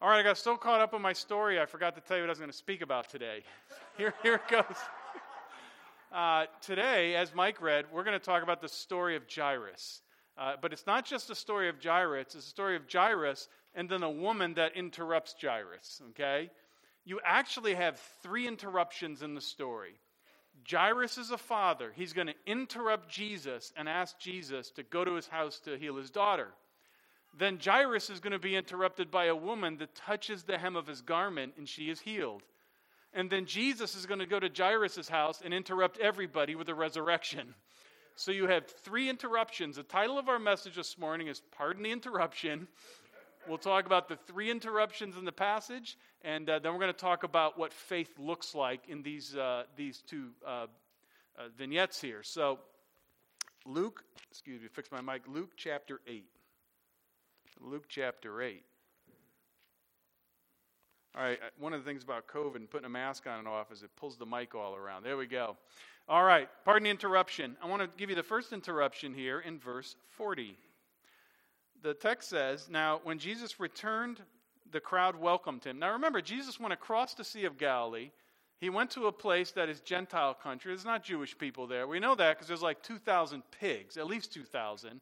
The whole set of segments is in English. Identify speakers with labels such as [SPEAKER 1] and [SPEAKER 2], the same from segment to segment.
[SPEAKER 1] All right, I got so caught up in my story, I forgot to tell you what I was going to speak about today. Here, here it goes. Uh, today, as Mike read, we're going to talk about the story of Jairus. Uh, but it's not just a story of Jairus, it's a story of Jairus and then a woman that interrupts Jairus, okay? You actually have three interruptions in the story. Jairus is a father. He's going to interrupt Jesus and ask Jesus to go to his house to heal his daughter. Then Jairus is going to be interrupted by a woman that touches the hem of his garment and she is healed. And then Jesus is going to go to Jairus' house and interrupt everybody with a resurrection. So you have three interruptions. The title of our message this morning is Pardon the Interruption. We'll talk about the three interruptions in the passage, and uh, then we're going to talk about what faith looks like in these, uh, these two uh, uh vignettes here. So, Luke, excuse me, fix my mic, Luke chapter 8. Luke chapter 8. All right, uh, one of the things about COVID and putting a mask on and off is it pulls the mic all around. There we go. All right, pardon the interruption. I want to give you the first interruption here in verse 40. The text says, Now, when Jesus returned, the crowd welcomed him. Now, remember, Jesus went across the Sea of Galilee. He went to a place that is Gentile country. There's not Jewish people there. We know that because there's like 2,000 pigs, at least 2,000.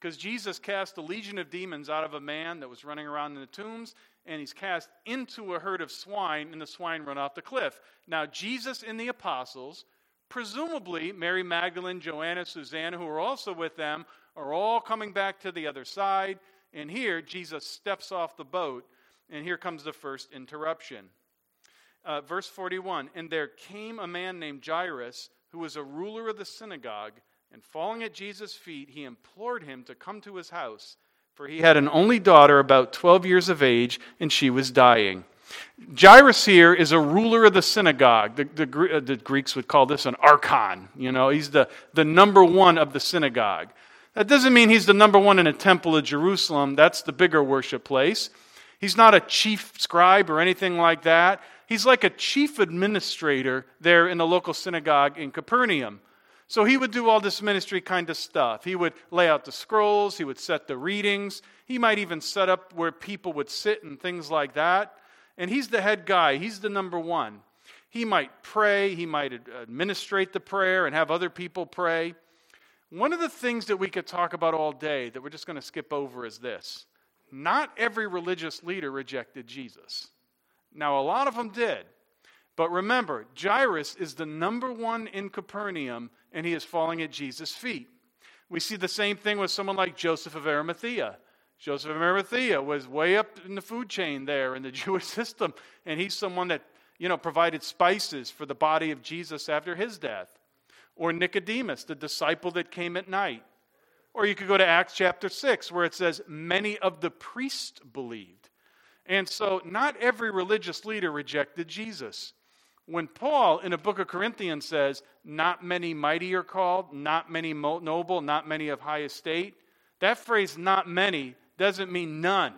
[SPEAKER 1] Because Jesus cast a legion of demons out of a man that was running around in the tombs, and he's cast into a herd of swine, and the swine run off the cliff. Now, Jesus and the apostles Presumably, Mary Magdalene, Joanna, Susanna, who are also with them, are all coming back to the other side. And here, Jesus steps off the boat, and here comes the first interruption. Uh, verse 41 And there came a man named Jairus, who was a ruler of the synagogue, and falling at Jesus' feet, he implored him to come to his house, for he had an only daughter about 12 years of age, and she was dying. Jairus here is a ruler of the synagogue. The, the, uh, the, Greeks would call this an archon. You know, he's the, the number one of the synagogue. That doesn't mean he's the number one in a temple of Jerusalem. That's the bigger worship place. He's not a chief scribe or anything like that. He's like a chief administrator there in the local synagogue in Capernaum. So he would do all this ministry kind of stuff. He would lay out the scrolls, he would set the readings, he might even set up where people would sit and things like that and he's the head guy, he's the number one. He might pray, he might administrate the prayer and have other people pray. One of the things that we could talk about all day that we're just going to skip over is this not every religious leader rejected Jesus. Now, a lot of them did. But remember, Jairus is the number one in Capernaum, and he is falling at Jesus' feet. We see the same thing with someone like Joseph of Arimathea. Joseph of Arimathea was way up in the food chain there in the Jewish system, and he's someone that you know provided spices for the body of Jesus after his death. Or Nicodemus, the disciple that came at night. Or you could go to Acts chapter 6, where it says, Many of the priests believed. And so, not every religious leader rejected Jesus. When Paul in a book of Corinthians says, Not many mighty are called, not many noble, not many of high estate, that phrase, not many, doesn't mean none.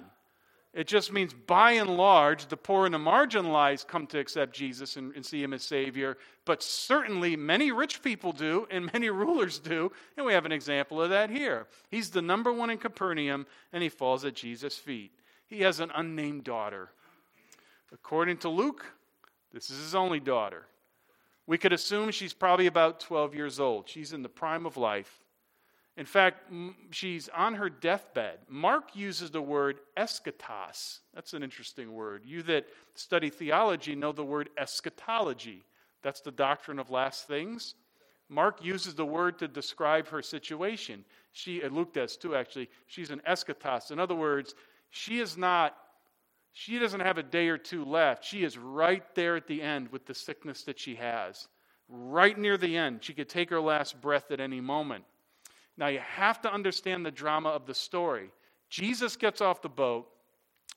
[SPEAKER 1] It just means, by and large, the poor and the marginalized come to accept Jesus and, and, see him as Savior. But certainly, many rich people do, and many rulers do. And we have an example of that here. He's the number one in Capernaum, and he falls at Jesus' feet. He has an unnamed daughter. According to Luke, this is his only daughter. We could assume she's probably about 12 years old. She's in the prime of life. In fact, she's on her deathbed. Mark uses the word eschatos. That's an interesting word. You that study theology know the word eschatology. That's the doctrine of last things. Mark uses the word to describe her situation. She, Luke does too, actually. She's an eschatos. In other words, she is not, she doesn't have a day or two left. She is right there at the end with the sickness that she has. Right near the end. She could take her last breath at any moment. Now, you have to understand the drama of the story. Jesus gets off the boat.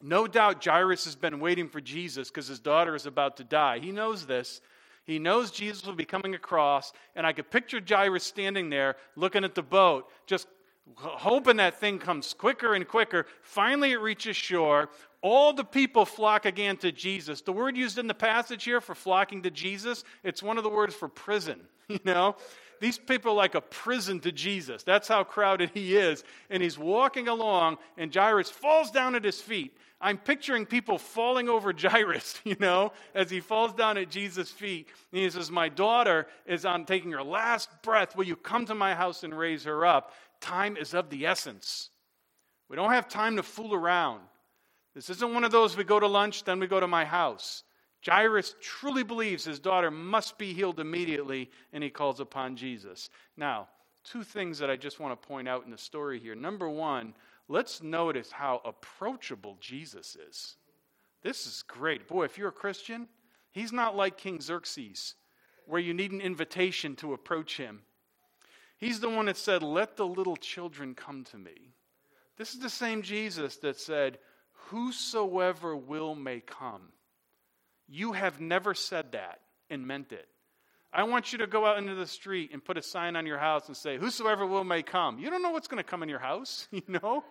[SPEAKER 1] No doubt Jairus has been waiting for Jesus because his daughter is about to die. He knows this. He knows Jesus will be coming across, and I could picture Jairus standing there looking at the boat, just hoping that thing comes quicker and quicker. Finally, it reaches shore. All the people flock again to Jesus. The word used in the passage here for flocking to Jesus, it's one of the words for prison, you know? These people are like a prison to Jesus. That's how crowded he is. And he's walking along, and Jairus falls down at his feet. I'm picturing people falling over Jairus, you know, as he falls down at Jesus' feet. And he says, My daughter is on taking her last breath. Will you come to my house and raise her up? Time is of the essence. We don't have time to fool around. This isn't one of those we go to lunch, then we go to my house. Jairus truly believes his daughter must be healed immediately, and he calls upon Jesus. Now, two things that I just want to point out in the story here. Number one, let's notice how approachable Jesus is. This is great. Boy, if you're a Christian, he's not like King Xerxes, where you need an invitation to approach him. He's the one that said, Let the little children come to me. This is the same Jesus that said, Whosoever will may come. You have never said that and meant it. I want you to go out into the street and put a sign on your house and say, Whosoever will may come. You don't know what's going to come in your house, you know?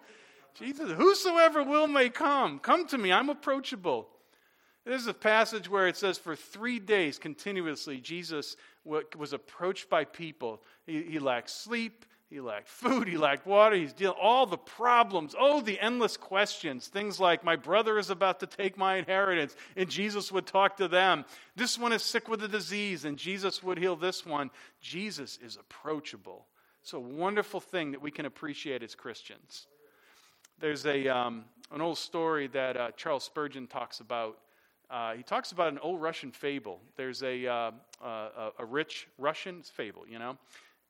[SPEAKER 1] Jesus, whosoever will may come. Come to me. I'm approachable. There's a passage where it says, For three days continuously, Jesus was approached by people. He, he lacked sleep, he lacked food, he lacked water, he's dealing all the problems, oh, the endless questions. Things like, My brother is about to take my inheritance, and Jesus would talk to them. This one is sick with a disease, and Jesus would heal this one. Jesus is approachable. It's a wonderful thing that we can appreciate as Christians. There's a, um, an old story that uh, Charles Spurgeon talks about. Uh, he talks about an old Russian fable. There's a, uh, a, a rich Russian fable, you know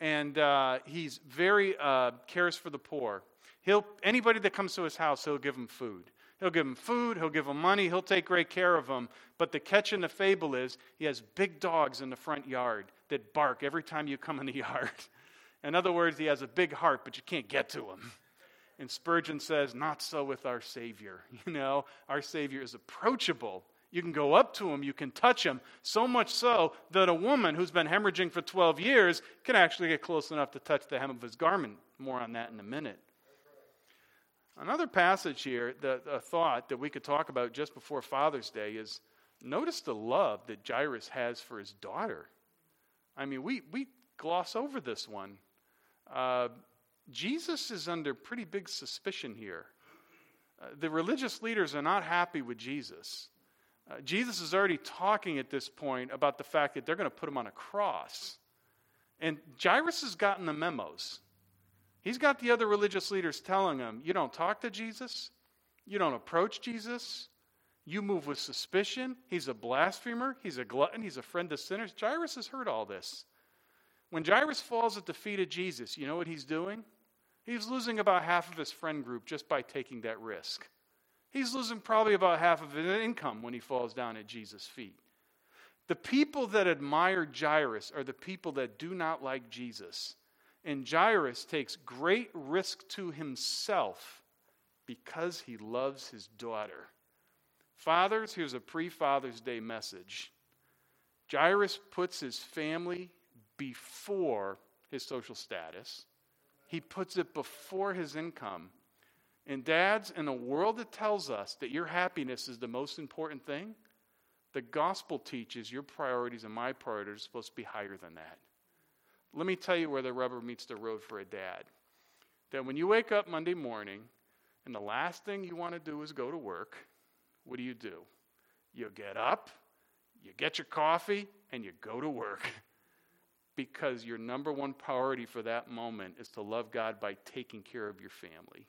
[SPEAKER 1] and uh, he's very uh, cares for the poor. He'll anybody that comes to his house, he'll give them food. He'll give them food. He'll give them money. He'll take great care of them. But the catch in the fable is he has big dogs in the front yard that bark every time you come in the yard. In other words, he has a big heart, but you can't get to him. And Spurgeon says, not so with our Savior. You know, our Savior is approachable. You can go up to him, you can touch him, so much so that a woman who's been hemorrhaging for 12 years can actually get close enough to touch the hem of his garment. More on that in a minute. Another passage here, the, a thought that we could talk about just before Father's Day is notice the love that Jairus has for his daughter. I mean, we, we gloss over this one. Uh, Jesus is under pretty big suspicion here. Uh, the religious leaders are not happy with Jesus. Uh, Jesus is already talking at this point about the fact that they're going to put him on a cross. And Jairus has gotten the memos. He's got the other religious leaders telling him, You don't talk to Jesus, you don't approach Jesus, you move with suspicion. He's a blasphemer, he's a glutton, he's a friend of sinners. Jairus has heard all this. When Jairus falls at the feet of Jesus, you know what he's doing? He's losing about half of his friend group just by taking that risk. He's losing probably about half of his income when he falls down at Jesus' feet. The people that admire Jairus are the people that do not like Jesus. And Jairus takes great risk to himself because he loves his daughter. Fathers, here's a pre Father's Day message. Jairus puts his family before his social status, he puts it before his income. And dads, in a world that tells us that your happiness is the most important thing, the gospel teaches your priorities and my priorities are supposed to be higher than that. Let me tell you where the rubber meets the road for a dad. That when you wake up Monday morning and the last thing you want to do is go to work, what do you do? You get up, you get your coffee, and you go to work. because your number one priority for that moment is to love God by taking care of your family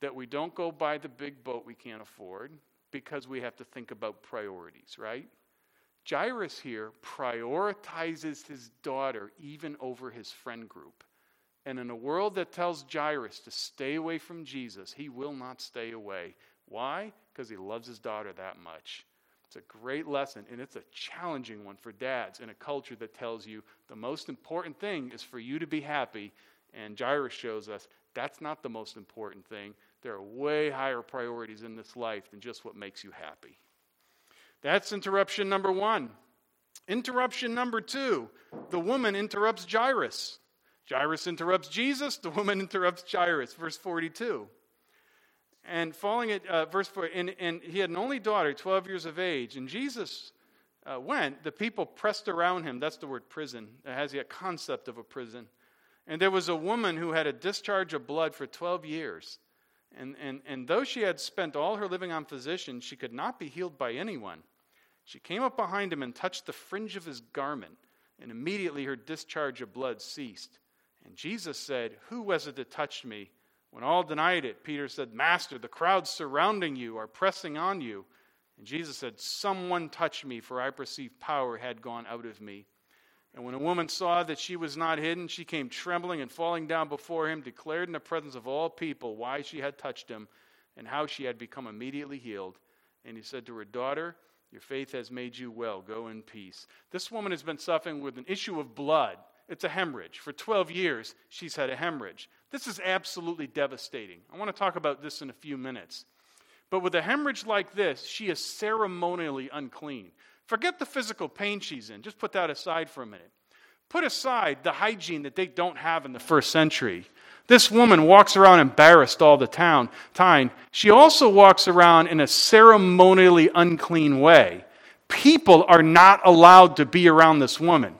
[SPEAKER 1] that we don't go buy the big boat we can't afford because we have to think about priorities, right? Jairus here prioritizes his daughter even over his friend group. And in a world that tells Jairus to stay away from Jesus, he will not stay away. Why? Because he loves his daughter that much. It's a great lesson, and it's a challenging one for dads in a culture that tells you the most important thing is for you to be happy. And Jairus shows us that's not the most important thing. There are way higher priorities in this life than just what makes you happy. That's interruption number one. Interruption number two the woman interrupts Jairus. Jairus interrupts Jesus, the woman interrupts Jairus. Verse 42. And falling at uh, verse 4, and, and he had an only daughter, 12 years of age, and Jesus uh, went, the people pressed around him. That's the word prison. It has the concept of a prison. And there was a woman who had a discharge of blood for 12 years. And, and, and though she had spent all her living on physicians, she could not be healed by anyone. She came up behind him and touched the fringe of his garment, and immediately her discharge of blood ceased. And Jesus said, Who was it that touched me? When all denied it, Peter said, Master, the crowds surrounding you are pressing on you. And Jesus said, Someone touched me, for I perceived power had gone out of me. And when a woman saw that she was not hidden, she came trembling and falling down before him, declared in the presence of all people why she had touched him and how she had become immediately healed. And he said to her, Daughter, your faith has made you well. Go in peace. This woman has been suffering with an issue of blood. It's a hemorrhage. For 12 years, she's had a hemorrhage. This is absolutely devastating. I want to talk about this in a few minutes. But with a hemorrhage like this, she is ceremonially unclean. Forget the physical pain she's in. Just put that aside for a minute. Put aside the hygiene that they don't have in the first century. This woman walks around embarrassed all the town, time. She also walks around in a ceremonially unclean way. People are not allowed to be around this woman.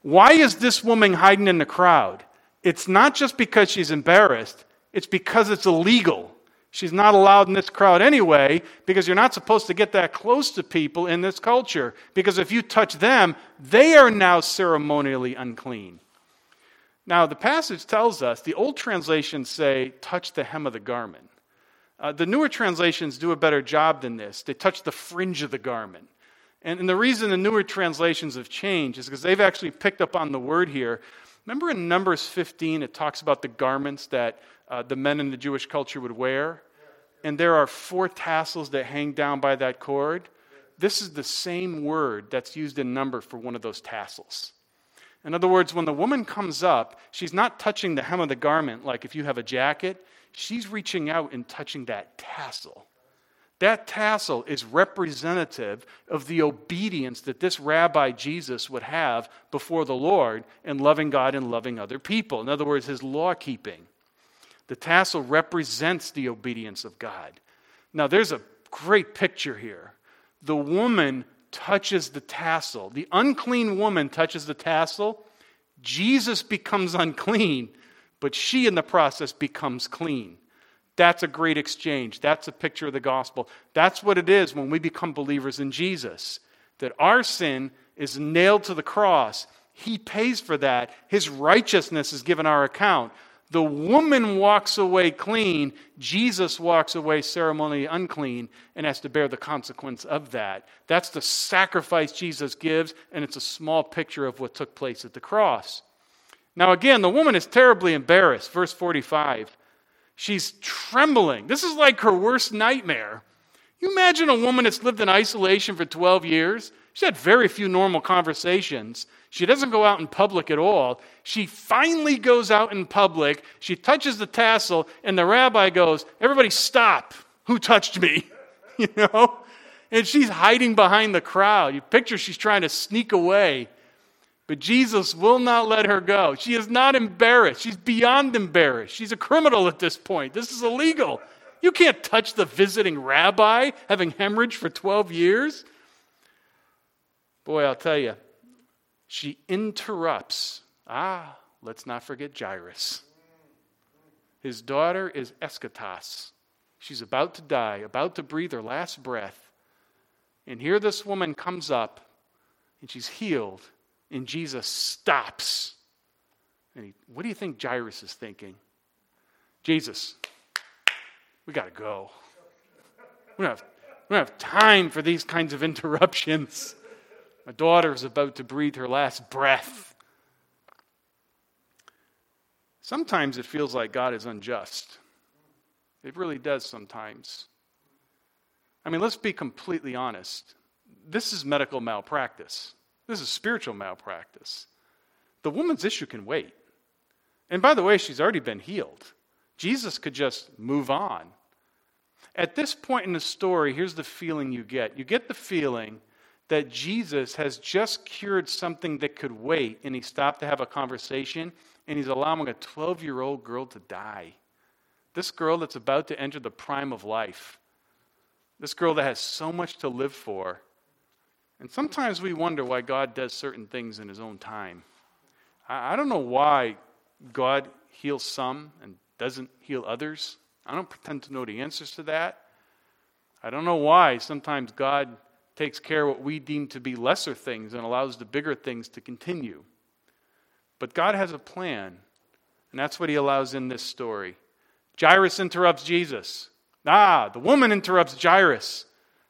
[SPEAKER 1] Why is this woman hiding in the crowd? It's not just because she's embarrassed, it's because it's illegal. She's not allowed in this crowd anyway because you're not supposed to get that close to people in this culture. Because if you touch them, they are now ceremonially unclean. Now, the passage tells us the old translations say, touch the hem of the garment. Uh, the newer translations do a better job than this. They touch the fringe of the garment. And, and the reason the newer translations have changed is because they've actually picked up on the word here. Remember in Numbers 15, it talks about the garments that uh, the men in the Jewish culture would wear. And there are four tassels that hang down by that cord. This is the same word that's used in number for one of those tassels. In other words, when the woman comes up, she's not touching the hem of the garment like if you have a jacket, she's reaching out and touching that tassel. That tassel is representative of the obedience that this rabbi Jesus would have before the Lord in loving God and loving other people. In other words, his law keeping. The tassel represents the obedience of God. Now, there's a great picture here. The woman touches the tassel, the unclean woman touches the tassel. Jesus becomes unclean, but she in the process becomes clean. That's a great exchange. That's a picture of the gospel. That's what it is when we become believers in Jesus. That our sin is nailed to the cross. He pays for that. His righteousness is given our account. The woman walks away clean. Jesus walks away ceremonially unclean and has to bear the consequence of that. That's the sacrifice Jesus gives, and it's a small picture of what took place at the cross. Now, again, the woman is terribly embarrassed. Verse 45. She's trembling. This is like her worst nightmare. You imagine a woman that's lived in isolation for 12 years? She had very few normal conversations. She doesn't go out in public at all. She finally goes out in public. She touches the tassel, and the rabbi goes, Everybody stop. Who touched me? you know? And she's hiding behind the crowd. You picture she's trying to sneak away. But Jesus will not let her go. She is not embarrassed. She's beyond embarrassed. She's a criminal at this point. This is illegal. You can't touch the visiting rabbi having hemorrhage for 12 years. Boy, I'll tell you, she interrupts. Ah, let's not forget Jairus. His daughter is eschatos. She's about to die, about to breathe her last breath. And here this woman comes up and she's healed, and Jesus stops. And he, what do you think Jairus is thinking? Jesus, we got to go. We don't, have, we don't have time for these kinds of interruptions. My daughter is about to breathe her last breath. Sometimes it feels like God is unjust. It really does sometimes. I mean, let's be completely honest. This is medical malpractice, this is spiritual malpractice. The woman's issue can wait. And by the way, she's already been healed. Jesus could just move on. At this point in the story, here's the feeling you get you get the feeling that Jesus has just cured something that could wait, and he stopped to have a conversation, and he's allowing a 12 year old girl to die. This girl that's about to enter the prime of life. This girl that has so much to live for. And sometimes we wonder why God does certain things in His own time. I, I don't know why God heals some and doesn't heal others. I don't pretend to know the answers to that. I don't know why sometimes God takes care of what we deem to be lesser things and allows the bigger things to continue. But God has a plan, and that's what He allows in this story. Jairus interrupts Jesus. Ah, the woman interrupts Jairus.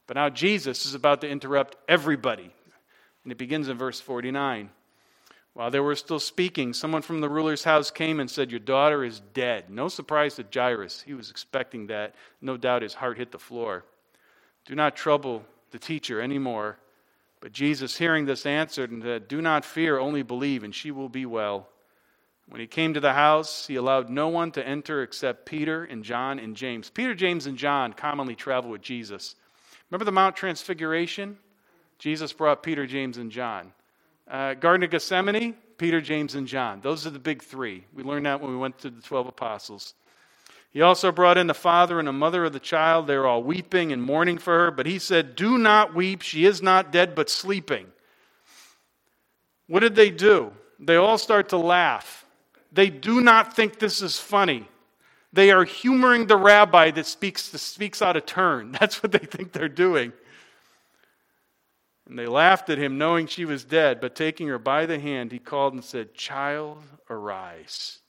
[SPEAKER 1] But now Jesus is about to interrupt everybody. And it begins in verse 49. While they were still speaking, someone from the ruler's house came and said, Your daughter is dead. No surprise to Jairus. He was expecting that. No doubt his heart hit the floor. Do not trouble the teacher anymore. But Jesus, hearing this, answered and said, Do not fear, only believe, and she will be well. When he came to the house, he allowed no one to enter except Peter and John and James. Peter, James, and John commonly travel with Jesus. Remember the Mount Transfiguration? Jesus brought Peter, James, and John. Uh, Garden of Gethsemane, Peter, James, and John. Those are the big three. We learned that when we went to the 12 apostles. He also brought in the father and the mother of the child. They were all weeping and mourning for her, but he said, Do not weep. She is not dead, but sleeping. What did they do? They all start to laugh. They do not think this is funny. They are humoring the rabbi that speaks, that speaks out of turn. That's what they think they're doing. And they laughed at him, knowing she was dead. But taking her by the hand, he called and said, Child, arise.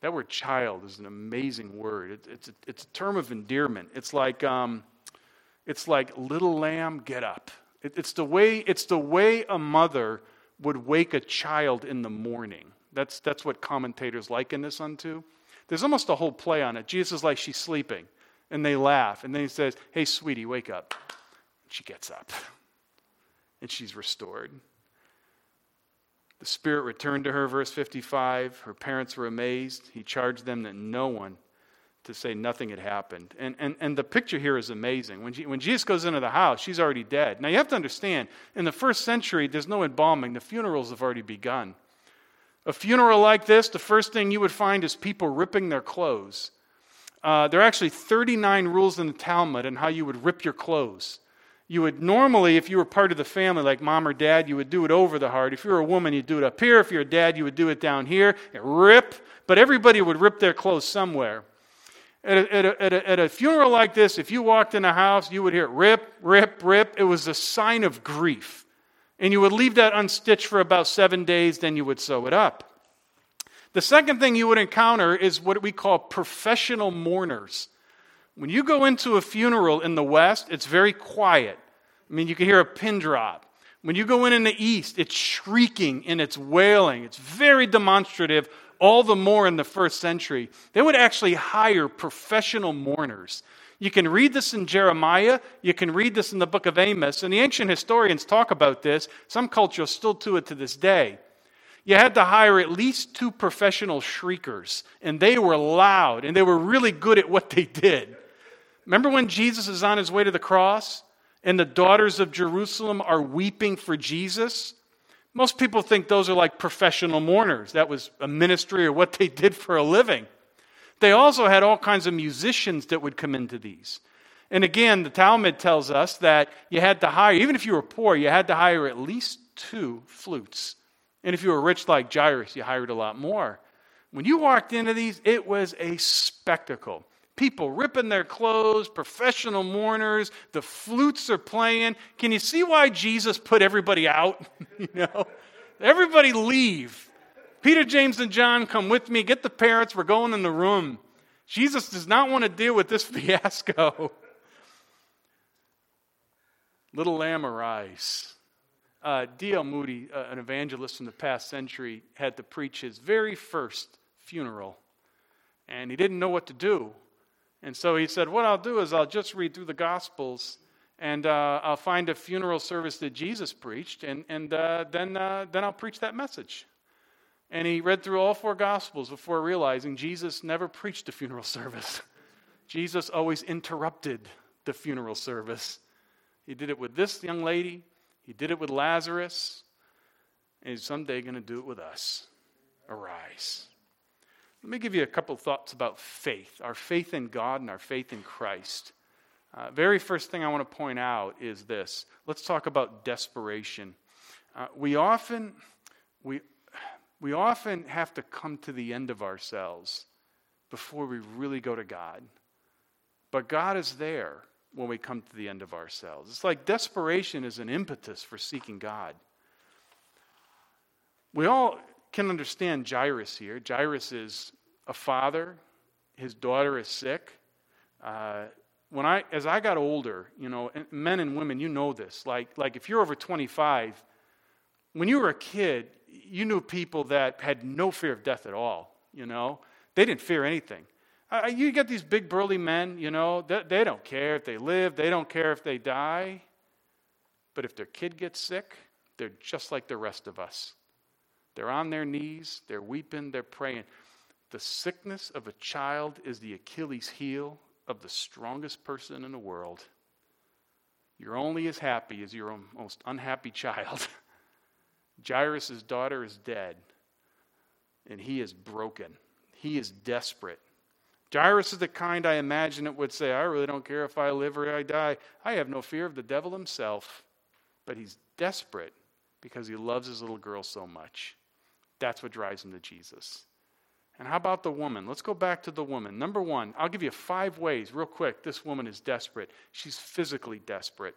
[SPEAKER 1] That word child is an amazing word. It, it's, a, it's a term of endearment. It's like, um, it's like little lamb, get up. It, it's, the way, it's the way a mother would wake a child in the morning. That's, that's what commentators liken this unto. There's almost a whole play on it. Jesus is like, she's sleeping. And they laugh. And then he says, Hey, sweetie, wake up. And she gets up. And she's restored. The Spirit returned to her, verse 55. Her parents were amazed. He charged them that no one to say nothing had happened. And, and, and the picture here is amazing. When, she, when Jesus goes into the house, she's already dead. Now, you have to understand, in the first century, there's no embalming, the funerals have already begun. A funeral like this, the first thing you would find is people ripping their clothes. Uh, there are actually 39 rules in the Talmud on how you would rip your clothes. You would normally, if you were part of the family, like mom or dad, you would do it over the heart. If you were a woman, you'd do it up here. If you're a dad, you would do it down here. Rip. But everybody would rip their clothes somewhere. At a, at, a, at, a, at a, funeral like this, if you walked in a house, you would hear rip, rip, rip. It was a sign of grief. And you would leave that unstitched for about seven days, then you would sew it up. The second thing you would encounter is what we call professional mourners. When you go into a funeral in the West, it's very quiet. I mean, you can hear a pin drop. When you go in in the East, it's shrieking and it's wailing. It's very demonstrative, all the more in the first century. They would actually hire professional mourners. You can read this in Jeremiah. You can read this in the book of Amos. And the ancient historians talk about this. Some cultures still do it to this day. You had to hire at least two professional shriekers, and they were loud, and they were really good at what they did. Remember when Jesus is on his way to the cross, and the daughters of Jerusalem are weeping for Jesus? Most people think those are like professional mourners. That was a ministry or what they did for a living. They also had all kinds of musicians that would come into these. And again, the Talmud tells us that you had to hire, even if you were poor, you had to hire at least two flutes. And if you were rich like Jairus, you hired a lot more. When you walked into these, it was a spectacle. People ripping their clothes, professional mourners, the flutes are playing. Can you see why Jesus put everybody out? you know, everybody leave. Peter, James, and John, come with me. Get the parents. We're going in the room. Jesus does not want to deal with this fiasco. Little lamb arise. Uh, D.L. Moody, uh, an evangelist from the past century, had to preach his very first funeral. And he didn't know what to do. And so he said, What I'll do is I'll just read through the Gospels and uh, I'll find a funeral service that Jesus preached, and, and uh, then, uh, then I'll preach that message. And he read through all four Gospels before realizing Jesus never preached a funeral service. Jesus always interrupted the funeral service. He did it with this young lady, he did it with Lazarus, and he's someday going to do it with us. Arise. Let me give you a couple thoughts about faith our faith in God and our faith in Christ. Uh, very first thing I want to point out is this. Let's talk about desperation. Uh, we often we we often have to come to the end of ourselves before we really go to God. But God is there when we come to the end of ourselves. It's like desperation is an impetus for seeking God. We all can understand Jairus here. Jairus is a father, his daughter is sick. Uh, when I, as I got older, you know, men and women, you know this. Like, like if you're over 25, when you were a kid, you knew people that had no fear of death at all. You know, they didn't fear anything. Uh, you get these big burly men, you know, they, they don't care if they live, they don't care if they die. But if their kid gets sick, they're just like the rest of us. They're on their knees, they're weeping, they're praying. The sickness of a child is the Achilles heel of the strongest person in the world. You're only as happy as your most unhappy child. Jairus' daughter is dead, and he is broken. He is desperate. Jairus is the kind I imagine it would say, I really don't care if I live or I die. I have no fear of the devil himself. But he's desperate because he loves his little girl so much. That's what drives him to Jesus. And how about the woman? Let's go back to the woman. Number one, I'll give you five ways, real quick. This woman is desperate. She's physically desperate.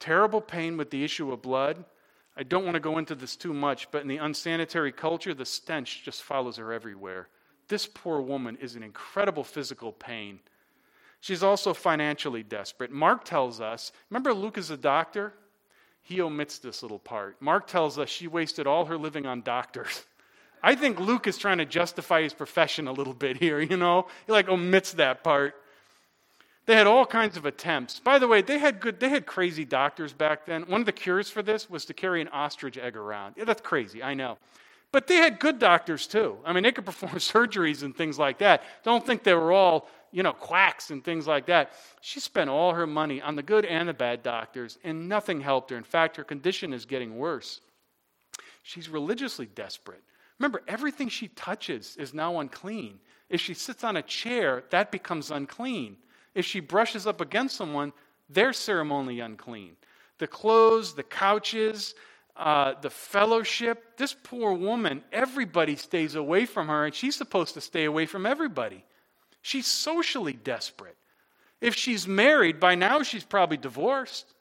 [SPEAKER 1] Terrible pain with the issue of blood. I don't want to go into this too much, but in the unsanitary culture, the stench just follows her everywhere. This poor woman is in incredible physical pain. She's also financially desperate. Mark tells us, remember Luke is a doctor? He omits this little part. Mark tells us she wasted all her living on doctors. I think Luke is trying to justify his profession a little bit here, you know? He like omits that part. They had all kinds of attempts. By the way, they had good they had crazy doctors back then. One of the cures for this was to carry an ostrich egg around. Yeah, that's crazy, I know. But they had good doctors too. I mean, they could perform surgeries and things like that. Don't think they were all, you know, quacks and things like that. She spent all her money on the good and the bad doctors, and nothing helped her. In fact, her condition is getting worse. She's religiously desperate. Remember, everything she touches is now unclean. If she sits on a chair, that becomes unclean. If she brushes up against someone, they're ceremonially unclean. The clothes, the couches, uh, the fellowship, this poor woman, everybody stays away from her, and she's supposed to stay away from everybody. She's socially desperate. If she's married, by now she's probably divorced.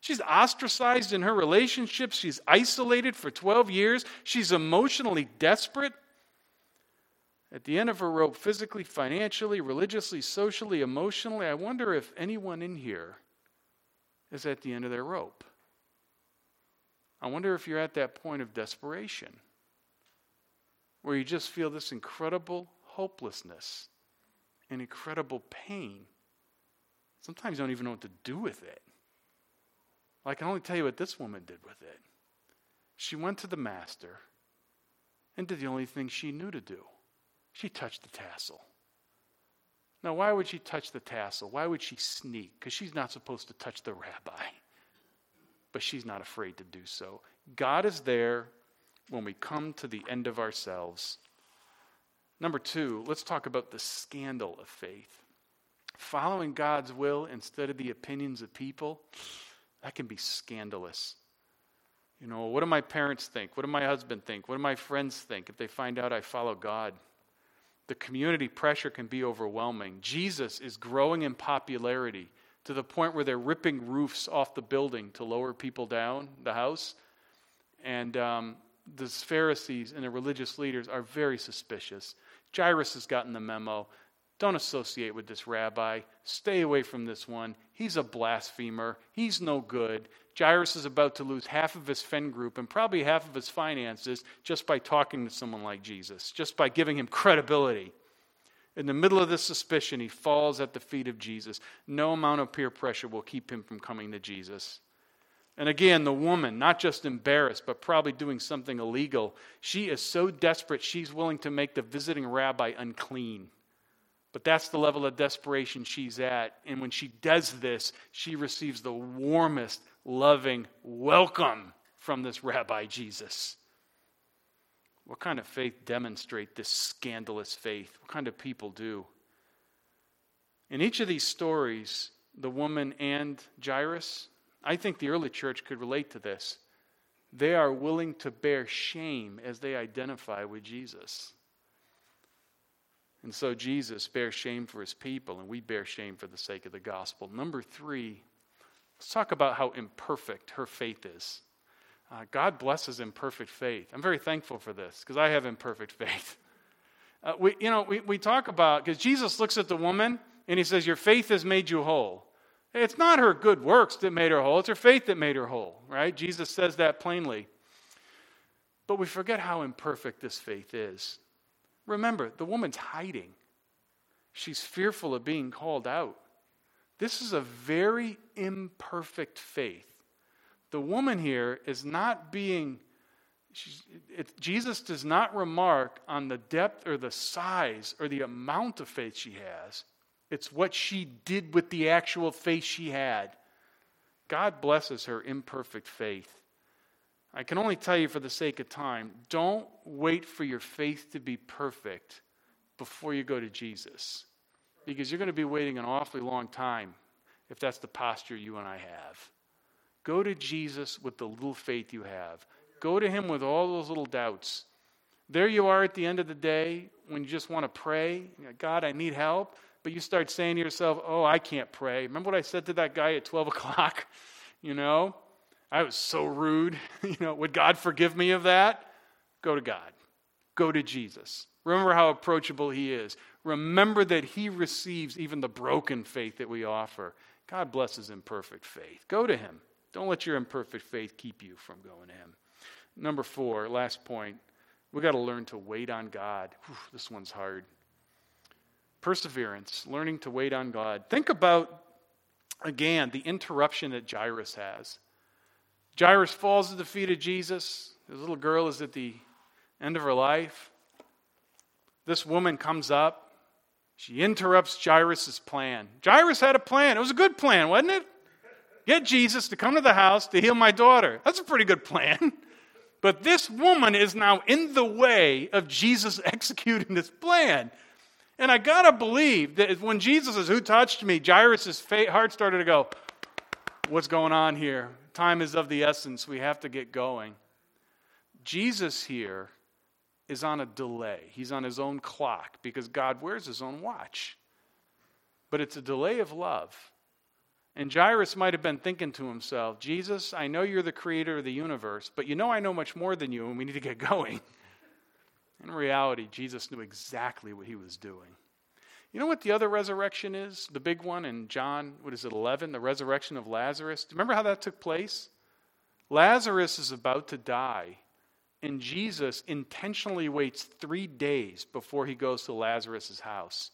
[SPEAKER 1] She's ostracized in her relationships. She's isolated for 12 years. She's emotionally desperate. At the end of her rope, physically, financially, religiously, socially, emotionally, I wonder if anyone in here is at the end of their rope. I wonder if you're at that point of desperation where you just feel this incredible hopelessness and incredible pain. Sometimes you don't even know what to do with it. I can only tell you what this woman did with it. She went to the master and did the only thing she knew to do she touched the tassel. Now, why would she touch the tassel? Why would she sneak? Because she's not supposed to touch the rabbi. But she's not afraid to do so. God is there when we come to the end of ourselves. Number two, let's talk about the scandal of faith. Following God's will instead of the opinions of people that can be scandalous. You know, what do my parents think? What do my husband think? What do my friends think if they find out I follow God? The community pressure can be overwhelming. Jesus is growing in popularity to the point where they're ripping roofs off the building to lower people down the house. And um, the Pharisees and the religious leaders are very suspicious. Jairus has gotten the memo. Don't associate with this rabbi. Stay away from this one. He's a blasphemer. He's no good. Jairus is about to lose half of his fen group and probably half of his finances just by talking to someone like Jesus, just by giving him credibility. In the middle of this suspicion, he falls at the feet of Jesus. No amount of peer pressure will keep him from coming to Jesus. And again, the woman, not just embarrassed, but probably doing something illegal, she is so desperate she's willing to make the visiting rabbi unclean. But that's the level of desperation she's at. And when she does this, she receives the warmest, loving welcome from this Rabbi Jesus. What kind of faith demonstrate this scandalous faith? What kind of people do? In each of these stories, the woman and Jairus? I think the early church could relate to this. They are willing to bear shame as they identify with Jesus. And so Jesus bears shame for his people, and we bear shame for the sake of the gospel. Number three, let's talk about how imperfect her faith is. Uh, God blesses imperfect faith. I'm very thankful for this because I have imperfect faith. Uh, we, you know, we, we talk about, because Jesus looks at the woman and he says, Your faith has made you whole. It's not her good works that made her whole, it's her faith that made her whole, right? Jesus says that plainly. But we forget how imperfect this faith is. Remember, the woman's hiding, she's fearful of being called out. This is a very imperfect faith. The woman here is not being it, Jesus does not remark on the depth or the size or the amount of faith she has. It's what she did with the actual faith she had. God blesses her imperfect faith. I can only tell you for the sake of time don't wait for your faith to be perfect before you go to Jesus. Because you're going to be waiting an awfully long time if that's the posture you and I have. Go to Jesus with the little faith you have. Go to Him with all those little doubts. There you are at the end of the day when you just want to pray. God, I need help. But you start saying to yourself, oh, I can't pray. Remember what I said to that guy at 12 o'clock? You know, I was so rude. you know, would God forgive me of that? Go to God. Go to Jesus. Remember how approachable He is. Remember that He receives even the broken faith that we offer. God blesses imperfect faith. Go to Him. Don't let your imperfect faith keep you from going to Him. Number four, last point, we got to learn to wait on God. Whew, this one's hard. Perseverance, learning to wait on God. Think about, again, the interruption that Jairus has. Jairus falls at the feet of Jesus. His little girl is at the end of her life. This woman comes up. She interrupts Jairus' plan. Jairus had a plan. It was a good plan, wasn't it? Get Jesus to come to the house to heal my daughter. That's a pretty good plan. But this woman is now in the way of Jesus executing this plan. And I got to believe that when Jesus says, Who touched me? Jairus' heart started to go, What's going on here? Time is of the essence. We have to get going. Jesus here is on a delay. He's on his own clock because God wears his own watch. But it's a delay of love. And Jairus might have been thinking to himself, Jesus, I know you're the creator of the universe, but you know I know much more than you, and we need to get going. In reality, Jesus knew exactly what he was doing. You know what the other resurrection is? The big one in John, what is it, 11? The resurrection of Lazarus. Do you remember how that took place? Lazarus is about to die, and Jesus intentionally waits three days before he goes to Lazarus' house.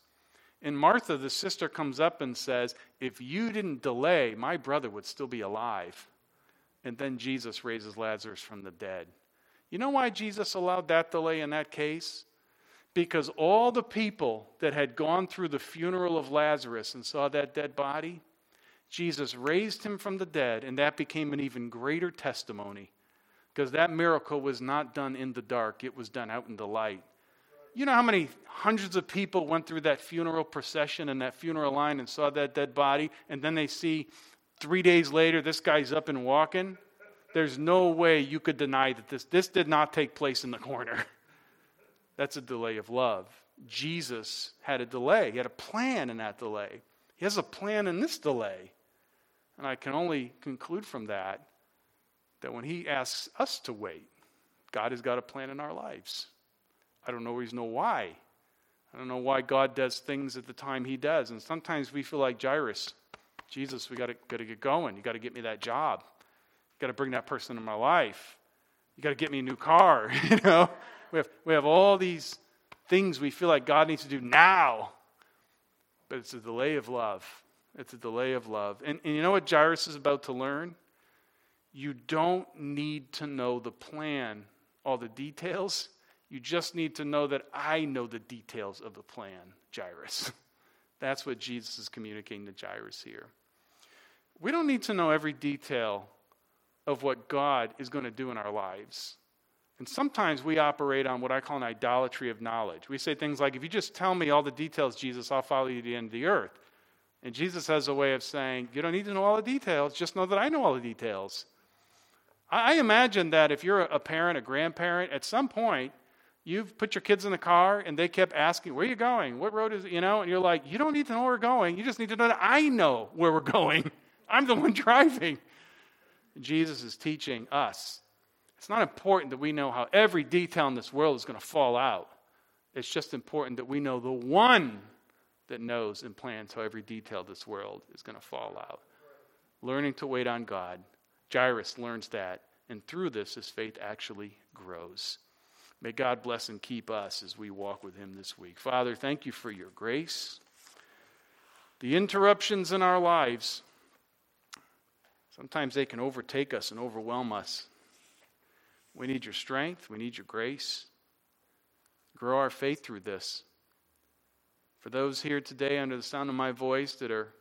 [SPEAKER 1] And Martha, the sister, comes up and says, If you didn't delay, my brother would still be alive. And then Jesus raises Lazarus from the dead. You know why Jesus allowed that delay in that case? Because all the people that had gone through the funeral of Lazarus and saw that dead body, Jesus raised him from the dead, and that became an even greater testimony. Because that miracle was not done in the dark, it was done out in the light. You know how many hundreds of people went through that funeral procession and that funeral line and saw that dead body, and then they see three days later this guy's up and walking? There's no way you could deny that this, this did not take place in the corner. That's a delay of love. Jesus had a delay, he had a plan in that delay. He has a plan in this delay. And I can only conclude from that that when he asks us to wait, God has got a plan in our lives. I don't always know why. I don't know why God does things at the time He does. And sometimes we feel like Jairus Jesus, we got to get going. You got to get me that job. Got to bring that person in my life. You got to get me a new car. you know, we have, we have all these things we feel like God needs to do now. But it's a delay of love. It's a delay of love. And, and you know what Jairus is about to learn? You don't need to know the plan, all the details. You just need to know that I know the details of the plan, Jairus. That's what Jesus is communicating to Jairus here. We don't need to know every detail of what God is going to do in our lives. And sometimes we operate on what I call an idolatry of knowledge. We say things like, if you just tell me all the details, Jesus, I'll follow you to the end of the earth. And Jesus has a way of saying, You don't need to know all the details, just know that I know all the details. I imagine that if you're a parent, a grandparent, at some point, you've put your kids in the car and they kept asking, Where are you going? What road is it? You know, and you're like, You don't need to know where we're going. You just need to know that I know where we're going. I'm the one driving. Jesus is teaching us. It's not important that we know how every detail in this world is going to fall out. It's just important that we know the one that knows and plans how every detail of this world is going to fall out. Learning to wait on God. Jairus learns that, and through this, his faith actually grows. May God bless and keep us as we walk with him this week. Father, thank you for your grace. The interruptions in our lives, sometimes they can overtake us and overwhelm us. We need your strength, we need your grace. Grow our faith through this. For those here today under the sound of my voice that are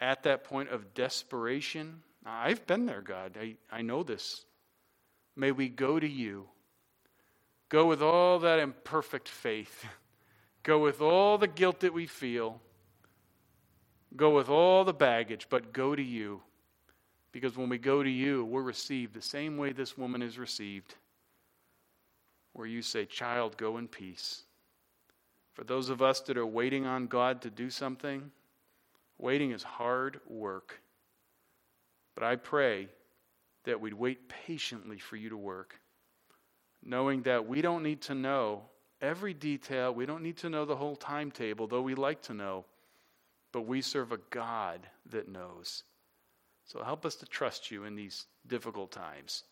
[SPEAKER 1] at that point of desperation, I've been there, God. I, I know this. May we go to you. Go with all that imperfect faith. Go with all the guilt that we feel. Go with all the baggage, but go to you. Because when we go to you, we're received the same way this woman is received, where you say, Child, go in peace. For those of us that are waiting on God to do something, waiting is hard work. But I pray that we'd wait patiently for you to work, knowing that we don't need to know every detail, we don't need to know the whole timetable, though we like to know, but we serve a God that knows. So help us to trust you in these difficult times.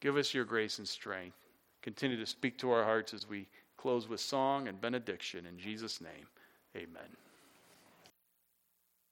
[SPEAKER 1] Give us your grace and strength. Continue to speak to our hearts as we close with song and benediction. In Jesus' name, amen.